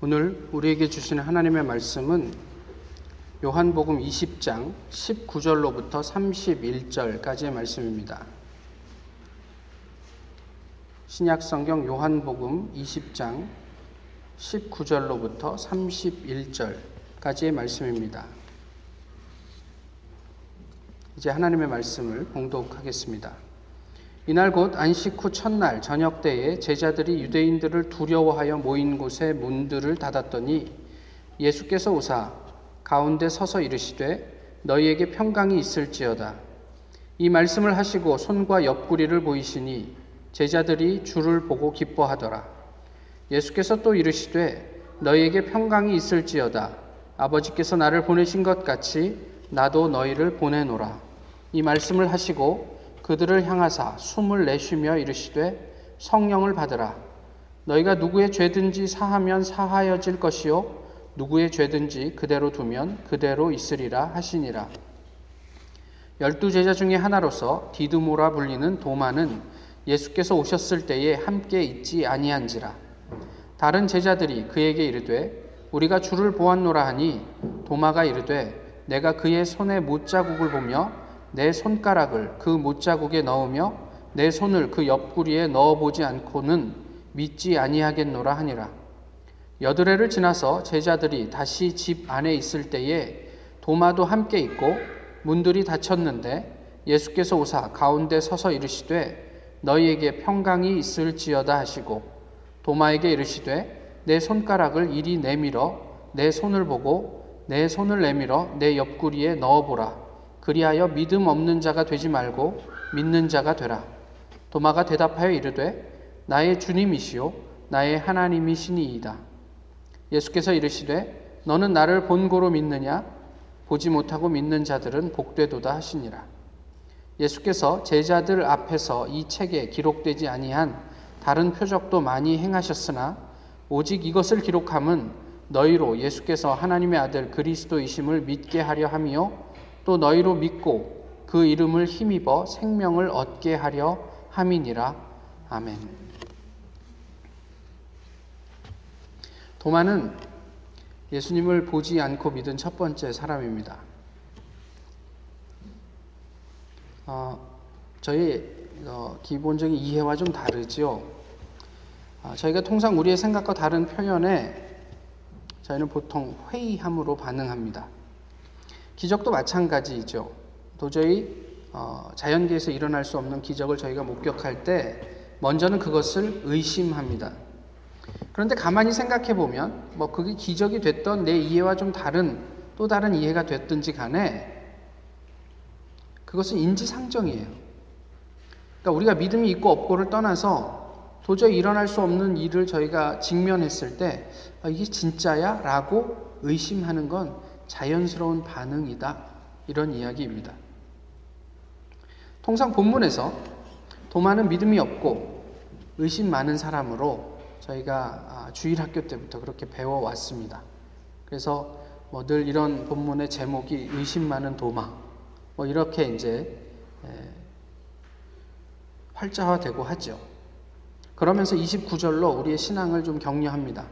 오늘 우리에게 주시는 하나님의 말씀은 요한복음 20장 19절로부터 31절까지의 말씀입니다. 신약 성경 요한복음 20장 19절로부터 31절까지의 말씀입니다. 이제 하나님의 말씀을 봉독하겠습니다. 이날 곧 안식 후 첫날 저녁 때에 제자들이 유대인들을 두려워하여 모인 곳에 문들을 닫았더니 예수께서 오사 가운데 서서 이르시되 너희에게 평강이 있을지어다. 이 말씀을 하시고 손과 옆구리를 보이시니 제자들이 주를 보고 기뻐하더라. 예수께서 또 이르시되 너희에게 평강이 있을지어다. 아버지께서 나를 보내신 것 같이 나도 너희를 보내노라. 이 말씀을 하시고 그들을 향하사 숨을 내쉬며 이르시되 성령을 받으라. 너희가 누구의 죄든지 사하면 사하여질 것이요 누구의 죄든지 그대로 두면 그대로 있으리라 하시니라. 열두 제자 중에 하나로서 디드모라 불리는 도마는 예수께서 오셨을 때에 함께 있지 아니한지라. 다른 제자들이 그에게 이르되 우리가 주를 보았노라 하니 도마가 이르되 내가 그의 손에 못자국을 보며 내 손가락을 그 못자국에 넣으며 내 손을 그 옆구리에 넣어보지 않고는 믿지 아니하겠노라 하니라. 여드레를 지나서 제자들이 다시 집 안에 있을 때에 도마도 함께 있고 문들이 닫혔는데 예수께서 오사 가운데 서서 이르시되 너희에게 평강이 있을지어다 하시고 도마에게 이르시되 내 손가락을 이리 내밀어 내 손을 보고 내 손을 내밀어 내 옆구리에 넣어보라. 그리하여 믿음 없는 자가 되지 말고 믿는 자가 되라. 도마가 대답하여 이르되 나의 주님이시요 나의 하나님이시니이다. 예수께서 이르시되 너는 나를 본고로 믿느냐 보지 못하고 믿는 자들은 복되도다 하시니라. 예수께서 제자들 앞에서 이 책에 기록되지 아니한 다른 표적도 많이 행하셨으나 오직 이것을 기록함은 너희로 예수께서 하나님의 아들 그리스도이심을 믿게 하려 함이요 또 너희로 믿고 그 이름을 힘입어 생명을 얻게 하려 함이니라. 아멘. 도마는 예수님을 보지 않고 믿은 첫 번째 사람입니다. 어, 저희 어, 기본적인 이해와 좀 다르죠. 어, 저희가 통상 우리의 생각과 다른 표현에 저희는 보통 회의함으로 반응합니다. 기적도 마찬가지이죠. 도저히 어, 자연계에서 일어날 수 없는 기적을 저희가 목격할 때 먼저는 그것을 의심합니다. 그런데 가만히 생각해 보면 뭐 그게 기적이 됐던 내 이해와 좀 다른 또 다른 이해가 됐든지 간에 그것은 인지상정이에요. 그러니까 우리가 믿음이 있고 없고를 떠나서 도저히 일어날 수 없는 일을 저희가 직면했을 때 아, 이게 진짜야? 라고 의심하는 건 자연스러운 반응이다. 이런 이야기입니다. 통상 본문에서 도마는 믿음이 없고 의심 많은 사람으로 저희가 아, 주일 학교 때부터 그렇게 배워왔습니다. 그래서 뭐 늘 이런 본문의 제목이 의심 많은 도마 뭐 이렇게 이제 활자화되고 하죠. 그러면서 29절로 우리의 신앙을 좀 격려합니다.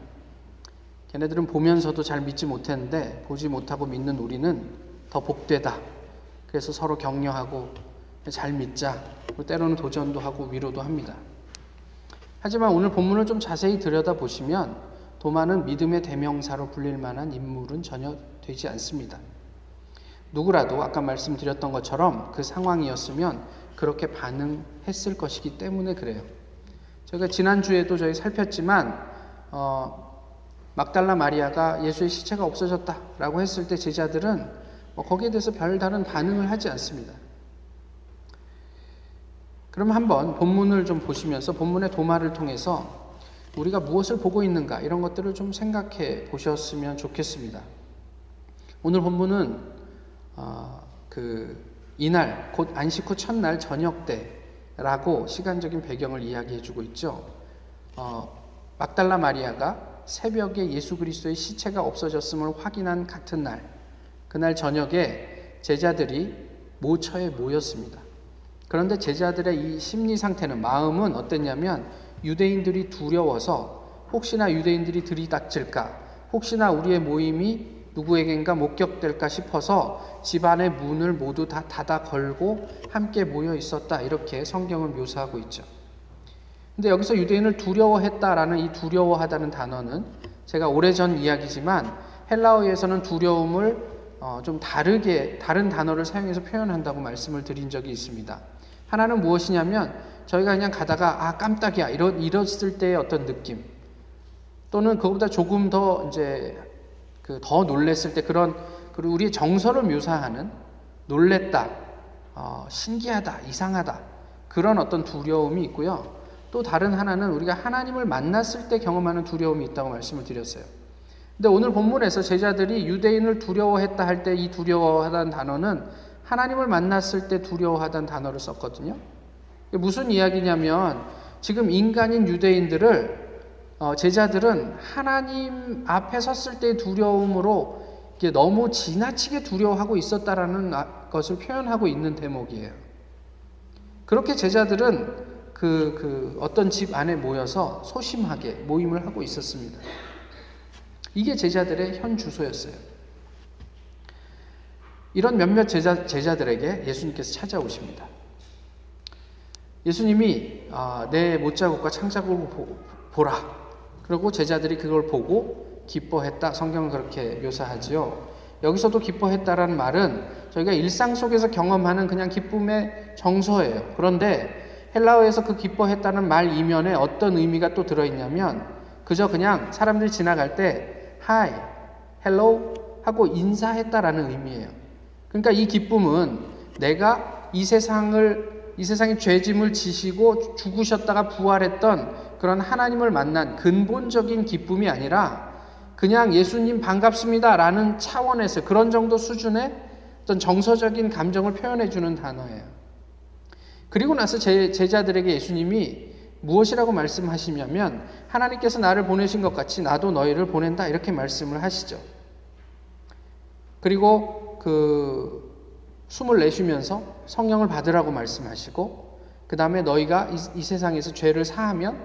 걔네들은 보면서도 잘 믿지 못했는데 보지 못하고 믿는 우리는 더 복되다. 그래서 서로 격려하고 잘 믿자. 때로는 도전도 하고 위로도 합니다. 하지만 오늘 본문을 좀 자세히 들여다보시면 도마는 믿음의 대명사로 불릴 만한 인물은 전혀 되지 않습니다. 누구라도 아까 말씀드렸던 것처럼 그 상황이었으면 그렇게 반응했을 것이기 때문에 그래요. 제가 지난주에도 저희 살폈지만, 어, 막달라 마리아가 예수의 시체가 없어졌다라고 했을 때 제자들은 뭐 거기에 대해서 별다른 반응을 하지 않습니다. 그럼 한번 본문을 좀 보시면서 본문의 도마를 통해서 우리가 무엇을 보고 있는가 이런 것들을 좀 생각해 보셨으면 좋겠습니다. 오늘 본문은 어, 그 이날 곧 안식 후 첫날 저녁 때라고 시간적인 배경을 이야기해 주고 있죠. 어, 막달라 마리아가 새벽에 예수 그리스도의 시체가 없어졌음을 확인한 같은 날, 그날 저녁에 제자들이 모처에 모였습니다. 그런데 제자들의 이 심리 상태는 마음은 어땠냐면 유대인들이 두려워서 혹시나 유대인들이 들이닥칠까? 혹시나 우리의 모임이 누구에겐가 목격될까 싶어서 집안의 문을 모두 다 닫아 걸고 함께 모여 있었다. 이렇게 성경은 묘사하고 있죠. 근데 여기서 유대인을 두려워했다라는 이 두려워하다는 단어는 제가 오래전 이야기지만 헬라어에서는 두려움을 어, 좀 다르게 다른 단어를 사용해서 표현한다고 말씀을 드린 적이 있습니다. 하나는 무엇이냐면 저희가 그냥 가다가 아 깜짝이야 이러, 이랬을 때의 어떤 느낌 또는 그것보다 조금 더 이제 그 더 놀랬을 때 그런 그리고 우리의 정서를 묘사하는 놀랬다, 어, 신기하다, 이상하다 그런 어떤 두려움이 있고요. 또 다른 하나는 우리가 하나님을 만났을 때 경험하는 두려움이 있다고 말씀을 드렸어요. 근데 오늘 본문에서 제자들이 유대인을 두려워했다 할 때 이 두려워하다는 단어는 하나님을 만났을 때 두려워하다는 단어를 썼거든요. 무슨 이야기냐면 지금 인간인 유대인들을 어, 제자들은 하나님 앞에 섰을 때 두려움으로 너무 지나치게 두려워하고 있었다라는 아, 것을 표현하고 있는 대목이에요. 그렇게 제자들은 그, 그 어떤 집 안에 모여서 소심하게 모임을 하고 있었습니다. 이게 제자들의 현 주소였어요. 이런 몇몇 제자, 제자들에게 예수님께서 찾아오십니다. 예수님이 아, 내 못자국과 창자국을 보라. 그리고 제자들이 그걸 보고 기뻐했다. 성경은 그렇게 묘사하지요. 여기서도 기뻐했다라는 말은 저희가 일상 속에서 경험하는 그냥 기쁨의 정서예요. 그런데 헬라어에서 그 기뻐했다는 말 이면에 어떤 의미가 또 들어있냐면 그저 그냥 사람들이 지나갈 때 hi, hello 하고 인사했다라는 의미예요. 그러니까 이 기쁨은 내가 이 세상을 이 세상의 죄짐을 지시고 죽으셨다가 부활했던 그런 하나님을 만난 근본적인 기쁨이 아니라 그냥 예수님 반갑습니다라는 차원에서 그런 정도 수준의 어떤 정서적인 감정을 표현해 주는 단어예요. 그리고 나서 제 제자들에게 예수님이 무엇이라고 말씀하시냐면 하나님께서 나를 보내신 것 같이 나도 너희를 보낸다 이렇게 말씀을 하시죠. 그리고 그 숨을 내쉬면서 성령을 받으라고 말씀하시고 그 다음에 너희가 이, 이 세상에서 죄를 사하면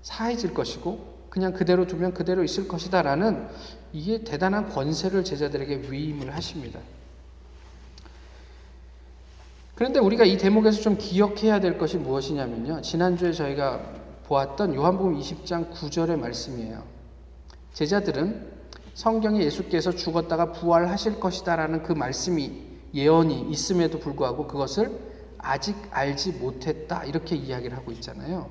사해질 것이고 그냥 그대로 두면 그대로 있을 것이다라는 이게 대단한 권세를 제자들에게 위임을 하십니다. 그런데 우리가 이 대목에서 좀 기억해야 될 것이 무엇이냐면요. 지난주에 저희가 보았던 요한복음 20장 9절의 말씀이에요. 제자들은 성경에 예수께서 죽었다가 부활하실 것이다라는 그 말씀이 예언이 있음에도 불구하고 그것을 아직 알지 못했다 이렇게 이야기를 하고 있잖아요.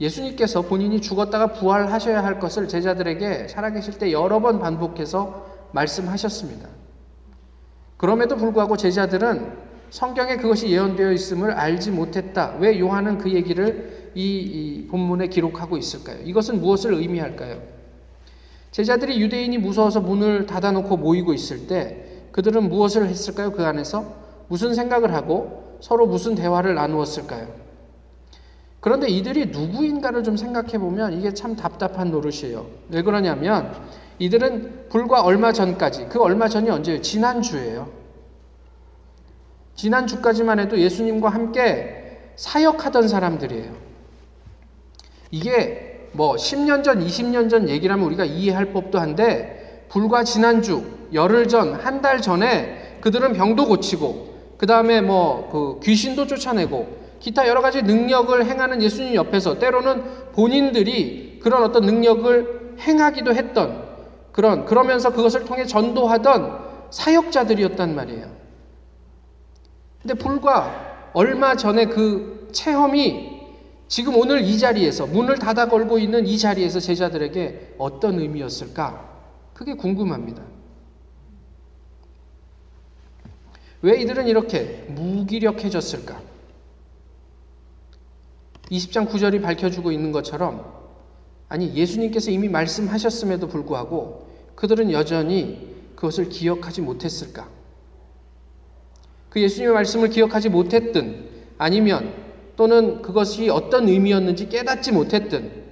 예수님께서 본인이 죽었다가 부활하셔야 할 것을 제자들에게 살아계실 때 여러 번 반복해서 말씀하셨습니다. 그럼에도 불구하고 제자들은 성경에 그것이 예언되어 있음을 알지 못했다. 왜 요한은 그 얘기를 이, 이 본문에 기록하고 있을까요? 이것은 무엇을 의미할까요? 제자들이 유대인이 무서워서 문을 닫아놓고 모이고 있을 때 그들은 무엇을 했을까요? 그 안에서 무슨 생각을 하고 서로 무슨 대화를 나누었을까요? 그런데 이들이 누구인가를 좀 생각해 보면 이게 참 답답한 노릇이에요. 왜 그러냐면 이들은 불과 얼마 전까지, 그 얼마 전이 언제예요? 지난주예요. 지난주까지만 해도 예수님과 함께 사역하던 사람들이에요. 이게 뭐 10년 전, 20년 전 얘기라면 우리가 이해할 법도 한데 불과 지난주, 열흘 전, 한 달 전에 그들은 병도 고치고 그 다음에 뭐 그 귀신도 쫓아내고 기타 여러 가지 능력을 행하는 예수님 옆에서 때로는 본인들이 그런 어떤 능력을 행하기도 했던 그런 그러면서 그것을 통해 전도하던 사역자들이었단 말이에요. 근데 불과 얼마 전에 그 체험이 지금 오늘 이 자리에서 문을 닫아 걸고 있는 이 자리에서 제자들에게 어떤 의미였을까? 그게 궁금합니다. 왜 이들은 이렇게 무기력해졌을까? 20장 9절이 밝혀주고 있는 것처럼 아니, 예수님께서 이미 말씀하셨음에도 불구하고 그들은 여전히 그것을 기억하지 못했을까? 그 예수님의 말씀을 기억하지 못했든 아니면 또는 그것이 어떤 의미였는지 깨닫지 못했든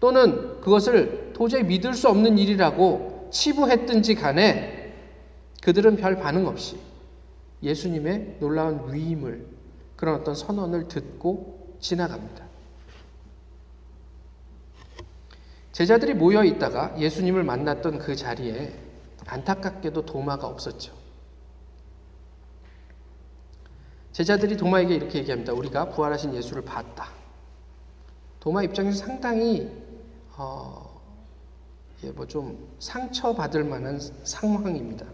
또는 그것을 도저히 믿을 수 없는 일이라고 치부했든지 간에 그들은 별 반응 없이 예수님의 놀라운 위임을 그런 어떤 선언을 듣고 지나갑니다. 제자들이 모여 있다가 예수님을 만났던 그 자리에 안타깝게도 도마가 없었죠. 제자들이 도마에게 이렇게 얘기합니다. 우리가 부활하신 예수를 봤다. 도마 입장에서 상당히 어, 예, 뭐 좀 상처받을 만한 상황입니다.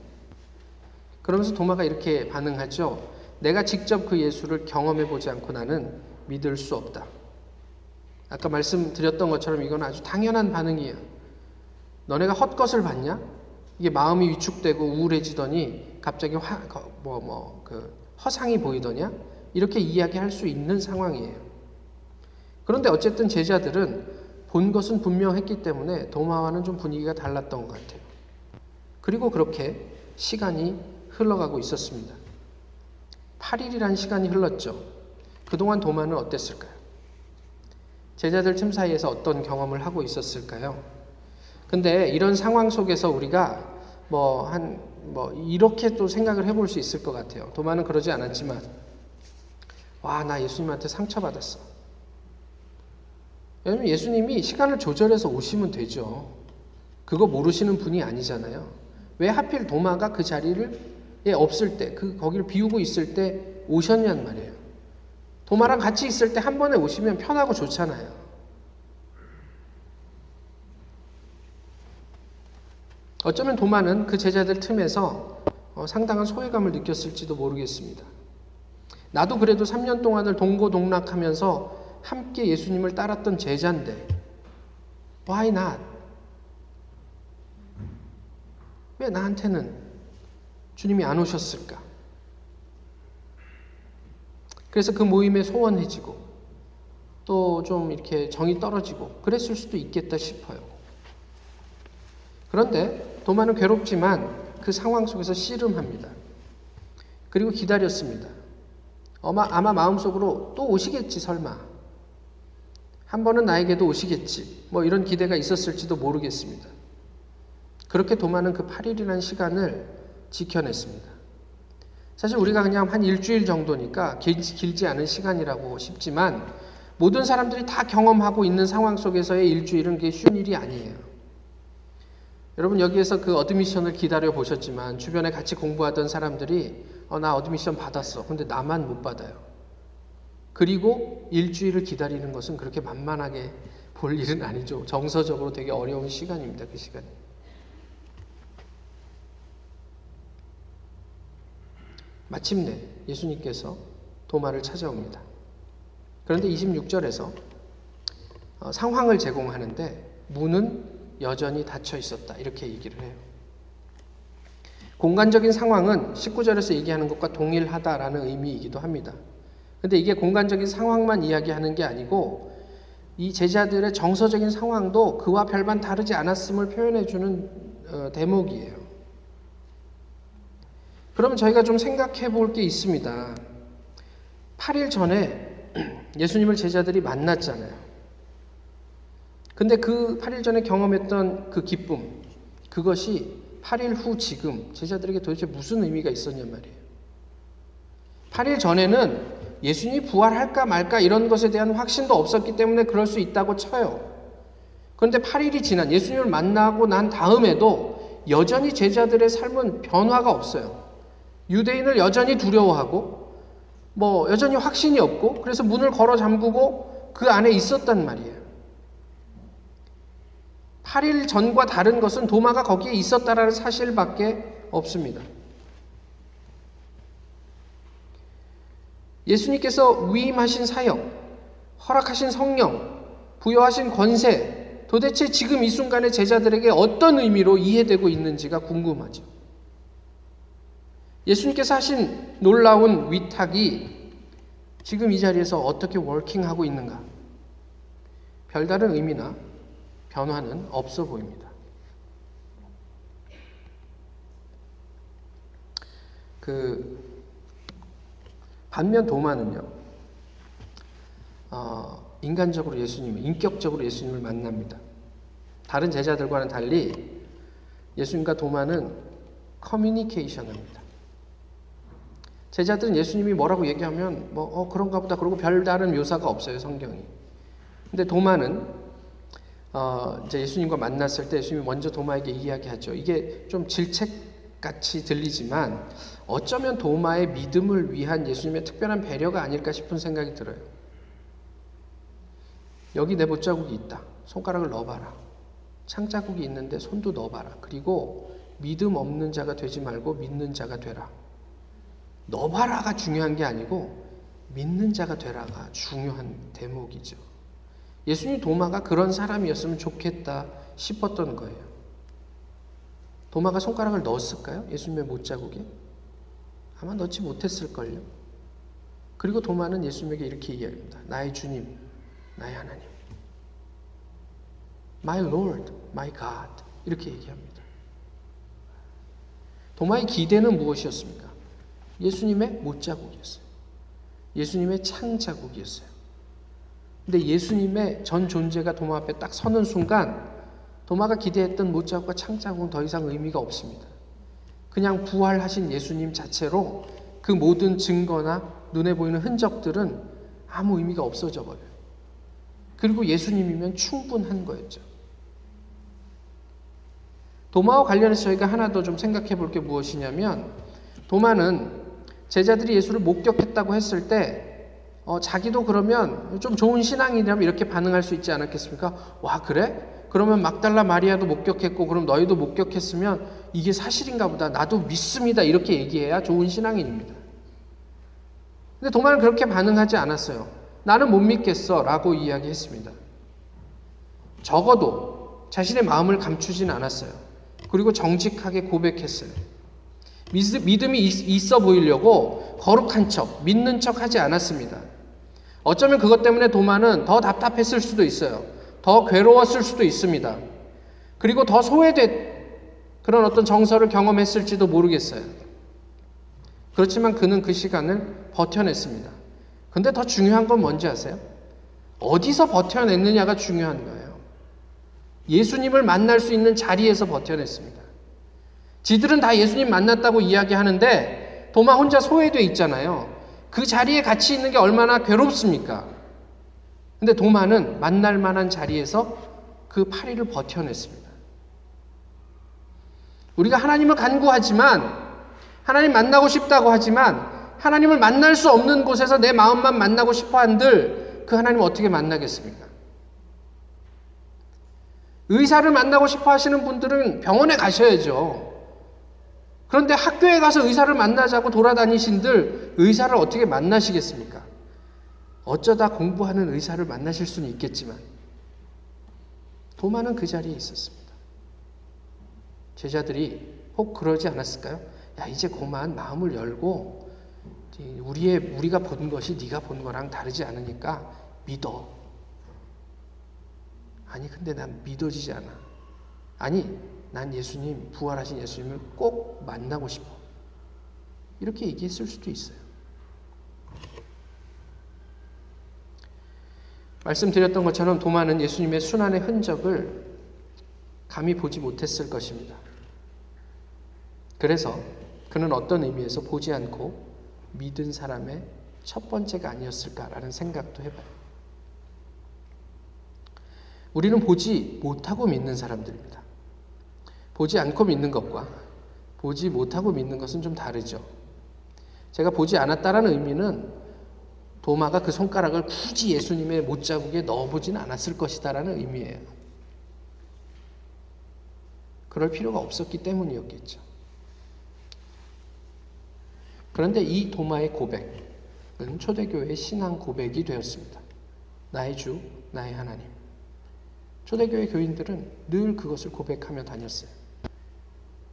그러면서 도마가 이렇게 반응하죠. 내가 직접 그 예수를 경험해 보지 않고 나는 믿을 수 없다. 아까 말씀드렸던 것처럼 이건 아주 당연한 반응이에요. 너네가 헛것을 봤냐? 이게 마음이 위축되고 우울해지더니 갑자기 화, 뭐, 뭐, 그, 허상이 보이더냐? 이렇게 이야기할 수 있는 상황이에요. 그런데 어쨌든 제자들은 본 것은 분명했기 때문에 도마와는 좀 분위기가 달랐던 것 같아요. 그리고 그렇게 시간이 흘러가고 있었습니다. 8일이란 시간이 흘렀죠. 그동안 도마는 어땠을까요? 제자들 틈 사이에서 어떤 경험을 하고 있었을까요? 근데 이런 상황 속에서 우리가 뭐 한, 뭐 이렇게 또 생각을 해볼 수 있을 것 같아요. 도마는 그러지 않았지만, 와, 나 예수님한테 상처받았어. 왜냐면 예수님이 시간을 조절해서 오시면 되죠. 그거 모르시는 분이 아니잖아요. 왜 하필 도마가 그 자리를 예, 없을 때, 그 거기를 비우고 있을 때 오셨냔 말이에요. 도마랑 같이 있을 때 한 번에 오시면 편하고 좋잖아요. 어쩌면 도마는 그 제자들 틈에서 어, 상당한 소외감을 느꼈을지도 모르겠습니다. 나도 그래도 3년 동안을 동고동락하면서 함께 예수님을 따랐던 제자인데, why not? 왜 나한테는 주님이 안 오셨을까? 그래서 그 모임에 소원해지고 또 좀 이렇게 정이 떨어지고 그랬을 수도 있겠다 싶어요. 그런데 도마는 괴롭지만 그 상황 속에서 씨름합니다. 그리고 기다렸습니다. 아마, 아마 마음속으로 또 오시겠지, 설마. 한 번은 나에게도 오시겠지. 뭐 이런 기대가 있었을지도 모르겠습니다. 그렇게 도마는 그 8일이라는 시간을 지켜냈습니다. 사실 우리가 그냥 한 일주일 정도니까 길지, 않은 시간이라고 싶지만 모든 사람들이 다 경험하고 있는 상황 속에서의 일주일은 그게 쉬운 일이 아니에요. 여러분 여기에서 그 admission을 기다려 보셨지만 주변에 같이 공부하던 사람들이 어, 나 admission 받았어. 근데 나만 못 받아요. 그리고 일주일을 기다리는 것은 그렇게 만만하게 볼 일은 아니죠. 정서적으로 되게 어려운 시간입니다. 그 시간이. 마침내 예수님께서 도마를 찾아옵니다. 그런데 26절에서 어, 상황을 제공하는데 문은 여전히 닫혀 있었다. 이렇게 얘기를 해요. 공간적인 상황은 19절에서 얘기하는 것과 동일하다라는 의미이기도 합니다. 근데 이게 공간적인 상황만 이야기하는 게 아니고 이 제자들의 정서적인 상황도 그와 별반 다르지 않았음을 표현해 주는 어, 대목이에요. 그러면 저희가 좀 생각해 볼 게 있습니다. 8일 전에 예수님을 제자들이 만났잖아요. 근데 그 8일 전에 경험했던 그 기쁨, 그것이 8일 후 지금 제자들에게 도대체 무슨 의미가 있었냔 말이에요. 8일 전에는 예수님이 부활할까 말까 이런 것에 대한 확신도 없었기 때문에 그럴 수 있다고 쳐요. 그런데 8일이 지난 예수님을 만나고 난 다음에도 여전히 제자들의 삶은 변화가 없어요. 유대인을 여전히 두려워하고 뭐 여전히 확신이 없고 그래서 문을 걸어 잠그고 그 안에 있었단 말이에요. 8일 전과 다른 것은 도마가 거기에 있었다라는 사실밖에 없습니다. 예수님께서 위임하신 사역, 허락하신 성령, 부여하신 권세, 도대체 지금 이 순간에 제자들에게 어떤 의미로 이해되고 있는지가 궁금하죠. 예수님께서 하신 놀라운 위탁이 지금 이 자리에서 어떻게 워킹하고 있는가? 별다른 의미나 변화는 없어 보입니다. 그 반면 도마는요, 어, 인간적으로 예수님을, 인격적으로 예수님을 만납니다. 다른 제자들과는 달리 예수님과 도마는 커뮤니케이션 합니다. 제자들은 예수님이 뭐라고 얘기하면 뭐 어, 그런가 보다 그러고 별다른 묘사가 없어요 성경이. 근데 도마는 어, 이제 예수님과 만났을 때 예수님이 먼저 도마에게 이야기하죠. 이게 좀 질책 같이 들리지만 어쩌면 도마의 믿음을 위한 예수님의 특별한 배려가 아닐까 싶은 생각이 들어요. 여기 내 못자국이 있다. 손가락을 넣어봐라. 창자국이 있는데 손도 넣어봐라. 그리고 믿음 없는 자가 되지 말고 믿는 자가 되라. 넣어봐라가 중요한 게 아니고 믿는 자가 되라가 중요한 대목이죠. 예수님 도마가 그런 사람이었으면 좋겠다 싶었던 거예요. 도마가 손가락을 넣었을까요? 예수님의 못자국에? 아마 넣지 못했을걸요. 그리고 도마는 예수님에게 이렇게 이야기합니다. 나의 주님, 나의 하나님. My Lord, my God. 이렇게 얘기합니다. 도마의 기대는 무엇이었습니까? 예수님의 못자국이었어요. 예수님의 창자국이었어요. 근데 예수님의 전 존재가 도마 앞에 딱 서는 순간 도마가 기대했던 못자국과 창자국은 더 이상 의미가 없습니다. 그냥 부활하신 예수님 자체로 그 모든 증거나 눈에 보이는 흔적들은 아무 의미가 없어져 버려요. 그리고 예수님이면 충분한 거였죠. 도마와 관련해서 저희가 하나 더 좀 생각해 볼 게 무엇이냐면 도마는 제자들이 예수를 목격했다고 했을 때 어, 자기도 그러면 좀 좋은 신앙이라면 이렇게 반응할 수 있지 않았겠습니까? 와 그래? 그러면 막달라 마리아도 목격했고 그럼 너희도 목격했으면 이게 사실인가 보다. 나도 믿습니다. 이렇게 얘기해야 좋은 신앙인입니다. 근데 도마는 그렇게 반응하지 않았어요. 나는 못 믿겠어. 라고 이야기했습니다. 적어도 자신의 마음을 감추진 않았어요. 그리고 정직하게 고백했어요. 믿음이 있어 보이려고 거룩한 척, 믿는 척 하지 않았습니다. 어쩌면 그것 때문에 도마는 더 답답했을 수도 있어요. 더 괴로웠을 수도 있습니다. 그리고 더 소외된 그런 어떤 정서를 경험했을지도 모르겠어요. 그렇지만 그는 그 시간을 버텨냈습니다. 근데 더 중요한 건 뭔지 아세요? 어디서 버텨냈느냐가 중요한 거예요. 예수님을 만날 수 있는 자리에서 버텨냈습니다. 지들은 다 예수님 만났다고 이야기하는데 도마 혼자 소외돼 있잖아요. 그 자리에 같이 있는 게 얼마나 괴롭습니까? 근데 도마는 만날 만한 자리에서 그 파리를 버텨냈습니다. 우리가 하나님을 간구하지만 하나님 만나고 싶다고 하지만 하나님을 만날 수 없는 곳에서 내 마음만 만나고 싶어 한들 그 하나님 어떻게 만나겠습니까? 의사를 만나고 싶어 하시는 분들은 병원에 가셔야죠. 그런데 학교에 가서 의사를 만나자고 돌아다니신들 의사를 어떻게 만나시겠습니까? 어쩌다 공부하는 의사를 만나실 수는 있겠지만 도마는 그 자리에 있었습니다. 제자들이 혹 그러지 않았을까요? 야 이제 그만 마음을 열고 우리의 우리가 본 것이 네가 본 거랑 다르지 않으니까 믿어. 아니 근데 난 믿어지지 않아. 아니 난 예수님 부활하신 예수님을 꼭 만나고 싶어. 이렇게 얘기했을 수도 있어요. 말씀드렸던 것처럼 도마는 예수님의 순환의 흔적을 감히 보지 못했을 것입니다. 그래서 그는 어떤 의미에서 보지 않고 믿은 사람의 첫 번째가 아니었을까라는 생각도 해봐요. 우리는 보지 못하고 믿는 사람들입니다. 보지 않고 믿는 것과 보지 못하고 믿는 것은 좀 다르죠. 제가 보지 않았다라는 의미는 도마가 그 손가락을 굳이 예수님의 못자국에 넣어보진 않았을 것이다라는 의미예요. 그럴 필요가 없었기 때문이었겠죠. 그런데 이 도마의 고백은 초대교회의 신앙 고백이 되었습니다. 나의 주, 나의 하나님. 초대교회 교인들은 늘 그것을 고백하며 다녔어요.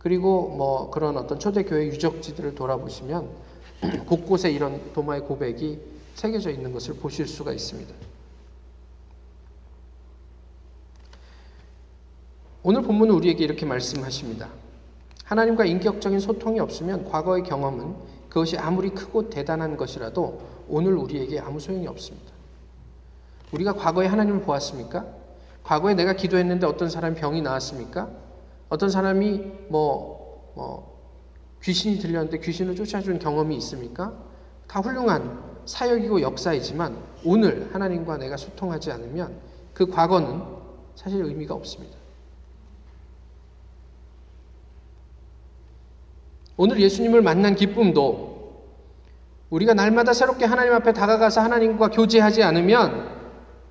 그리고 뭐 그런 어떤 초대교회 유적지들을 돌아보시면 곳곳에 이런 도마의 고백이 새겨져 있는 것을 보실 수가 있습니다. 오늘 본문은 우리에게 이렇게 말씀하십니다. 하나님과 인격적인 소통이 없으면 과거의 경험은 그것이 아무리 크고 대단한 것이라도 오늘 우리에게 아무 소용이 없습니다. 우리가 과거에 하나님을 보았습니까? 과거에 내가 기도했는데 어떤 사람이 병이 나았습니까? 어떤 사람이 뭐, 뭐, 귀신이 들렸는데 귀신을 쫓아준 경험이 있습니까? 다 훌륭한 사역이고 역사이지만 오늘 하나님과 내가 소통하지 않으면 그 과거는 사실 의미가 없습니다. 오늘 예수님을 만난 기쁨도 우리가 날마다 새롭게 하나님 앞에 다가가서 하나님과 교제하지 않으면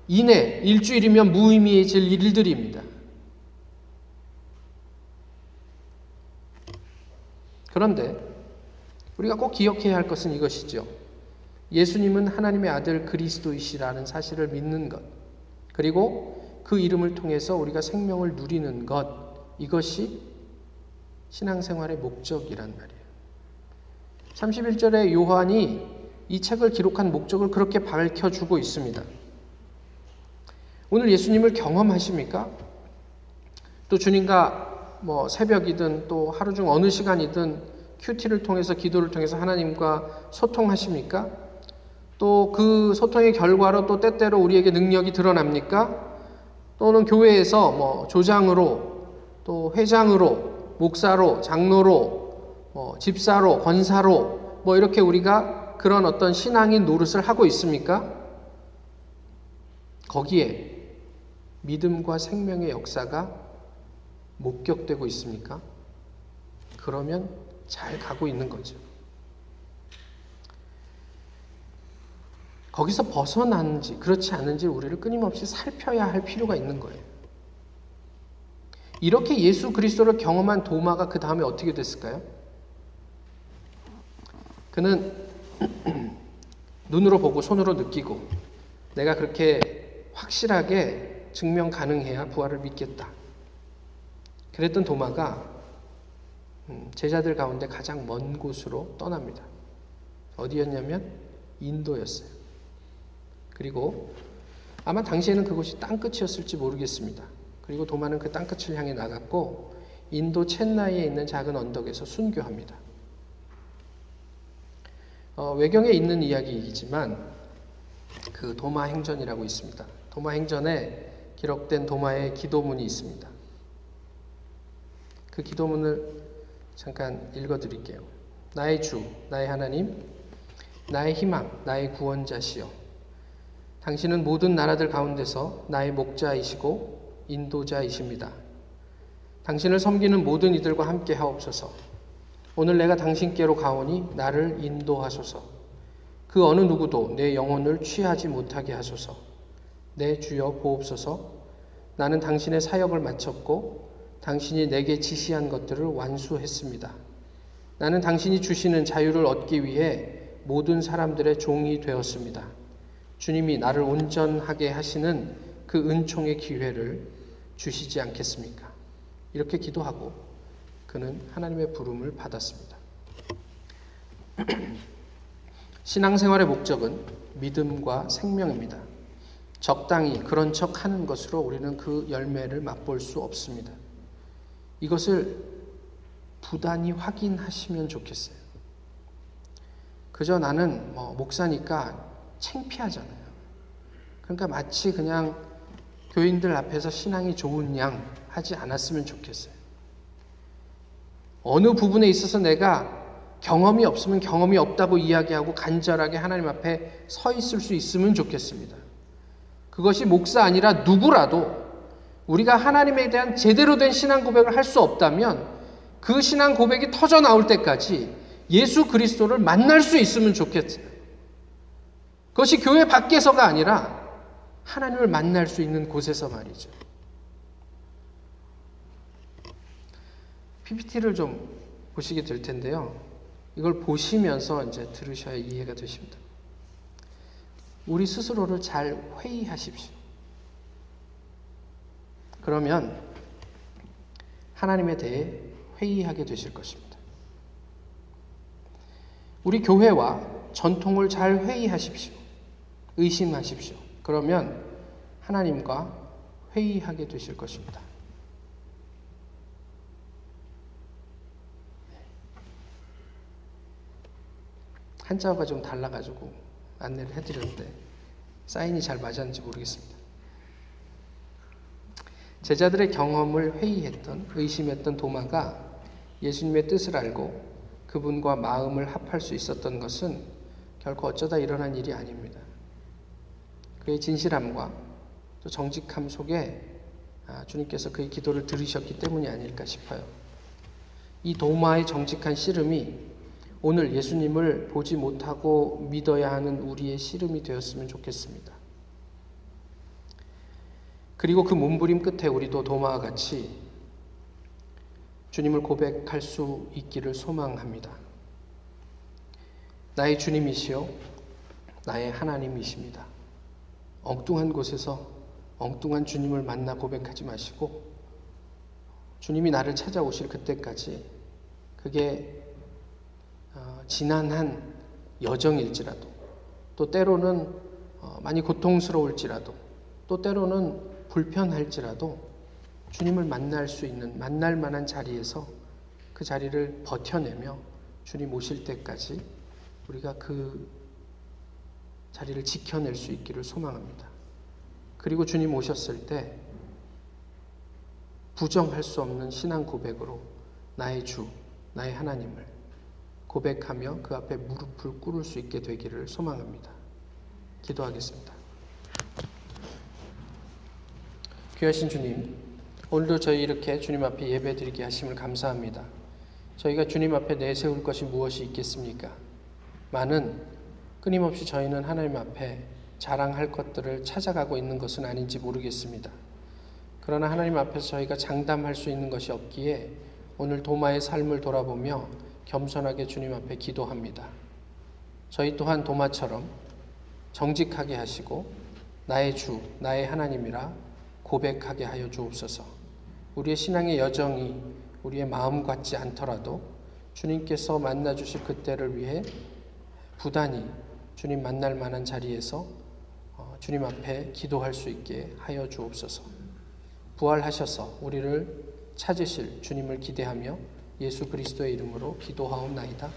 이내 일주일이면 무의미해질 일들입니다. 그런데 우리가 꼭 기억해야 할 것은 이것이죠. 예수님은 하나님의 아들 그리스도이시라는 사실을 믿는 것, 그리고 그 이름을 통해서 우리가 생명을 누리는 것, 이것이 신앙생활의 목적이란 말이에요. 31절에 요한이 이 책을 기록한 목적을 그렇게 밝혀주고 있습니다. 오늘 예수님을 경험하십니까? 또 주님과 뭐 새벽이든 또 하루 중 어느 시간이든 큐티를 통해서 기도를 통해서 하나님과 소통하십니까? 또 그 소통의 결과로 또 때때로 우리에게 능력이 드러납니까? 또는 교회에서 뭐 조장으로 또 회장으로 목사로 장로로 뭐 집사로 권사로 뭐 이렇게 우리가 그런 어떤 신앙인 노릇을 하고 있습니까? 거기에 믿음과 생명의 역사가 목격되고 있습니까? 그러면 잘 가고 있는 거죠. 거기서 벗어나는지 그렇지 않은지 우리를 끊임없이 살펴야 할 필요가 있는 거예요. 이렇게 예수 그리스도를 경험한 도마가 그 다음에 어떻게 됐을까요? 그는 눈으로 보고 손으로 느끼고 내가 그렇게 확실하게 증명 가능해야 부활을 믿겠다. 그랬던 도마가 음, 제자들 가운데 가장 먼 곳으로 떠납니다. 어디였냐면 인도였어요. 그리고 아마 당시에는 그곳이 땅끝이었을지 모르겠습니다. 그리고 도마는 그 땅끝을 향해 나갔고 인도 첸나이에 있는 작은 언덕에서 순교합니다. 어, 외경에 있는 이야기이지만 그 도마 행전이라고 있습니다. 도마 행전에 기록된 도마의 기도문이 있습니다. 그 기도문을 잠깐 읽어 드릴게요. 나의 주, 나의 하나님, 나의 희망, 나의 구원자시여. 당신은 모든 나라들 가운데서 나의 목자이시고 인도자이십니다. 당신을 섬기는 모든 이들과 함께 하옵소서. 오늘 내가 당신께로 가오니 나를 인도하소서. 그 어느 누구도 내 영혼을 취하지 못하게 하소서. 내 주여 보옵소서 나는 당신의 사역을 마쳤고 당신이 내게 지시한 것들을 완수했습니다. 나는 당신이 주시는 자유를 얻기 위해 모든 사람들의 종이 되었습니다. 주님이 나를 온전하게 하시는 그 은총의 기회를 주시지 않겠습니까? 이렇게 기도하고 그는 하나님의 부름을 받았습니다. 신앙생활의 목적은 믿음과 생명입니다. 적당히 그런 척 하는 것으로 우리는 그 열매를 맛볼 수 없습니다. 이것을 부단히 확인하시면 좋겠어요. 그저 나는 뭐 목사니까 창피하잖아요. 그러니까 마치 그냥 교인들 앞에서 신앙이 좋은 양 하지 않았으면 좋겠어요. 어느 부분에 있어서 내가 경험이 없으면 경험이 없다고 이야기하고 간절하게 하나님 앞에 서 있을 수 있으면 좋겠습니다. 그것이 목사 아니라 누구라도 우리가 하나님에 대한 제대로 된 신앙 고백을 할 수 없다면 그 신앙 고백이 터져 나올 때까지 예수 그리스도를 만날 수 있으면 좋겠어요. 그것이 교회 밖에서가 아니라 하나님을 만날 수 있는 곳에서 말이죠. PPT를 좀 보시게 될 텐데요. 이걸 보시면서 이제 들으셔야 이해가 되십니다. 우리 스스로를 잘 회의하십시오. 그러면 하나님에 대해 회의하게 되실 것입니다. 우리 교회와 전통을 잘 회의하십시오. 의심하십시오. 그러면 하나님과 회의하게 되실 것입니다. 한자가 좀 달라가지고 안내를 해드렸는데 사인이 잘 맞았는지 모르겠습니다. 제자들의 경험을 회의했던 의심했던 도마가 예수님의 뜻을 알고 그분과 마음을 합할 수 있었던 것은 결코 어쩌다 일어난 일이 아닙니다. 그의 진실함과 또 정직함 속에 아, 주님께서 그의 기도를 들으셨기 때문이 아닐까 싶어요. 이 도마의 정직한 씨름이 오늘 예수님을 보지 못하고 믿어야 하는 우리의 씨름이 되었으면 좋겠습니다. 그리고 그 몸부림 끝에 우리도 도마와 같이 주님을 고백할 수 있기를 소망합니다. 나의 주님이시요, 나의 하나님이십니다. 엉뚱한 곳에서 엉뚱한 주님을 만나 고백하지 마시고 주님이 나를 찾아오실 그때까지 그게 어, 지난한 여정일지라도 또 때로는 어, 많이 고통스러울지라도 또 때로는 불편할지라도 주님을 만날 수 있는 만날 만한 자리에서 그 자리를 버텨내며 주님 오실 때까지 우리가 그 자리를 지켜낼 수 있기를 소망합니다. 그리고 주님 오셨을 때 부정할 수 없는 신앙 고백으로 나의 주, 나의 하나님을 고백하며 그 앞에 무릎을 꿇을 수 있게 되기를 소망합니다. 기도하겠습니다. 귀하신 주님, 오늘도 저희 이렇게 주님 앞에 예배 드리게 하심을 감사합니다. 저희가 주님 앞에 내세울 것이 무엇이 있겠습니까? 많은 끊임없이 저희는 하나님 앞에 자랑할 것들을 찾아가고 있는 것은 아닌지 모르겠습니다. 그러나 하나님 앞에서 저희가 장담할 수 있는 것이 없기에 오늘 도마의 삶을 돌아보며 겸손하게 주님 앞에 기도합니다. 저희 또한 도마처럼 정직하게 하시고 나의 주, 나의 하나님이라 고백하게 하여 주옵소서. 우리의 신앙의 여정이 우리의 마음 같지 않더라도 주님께서 만나 주실 그때를 위해 부단히 주님 만날 만한 자리에서 어, 주님 앞에 기도할 수 있게 하여 주옵소서. 부활하셔서 우리를 찾으실 주님을 기대하며 예수 그리스도의 이름으로 기도하옵나이다.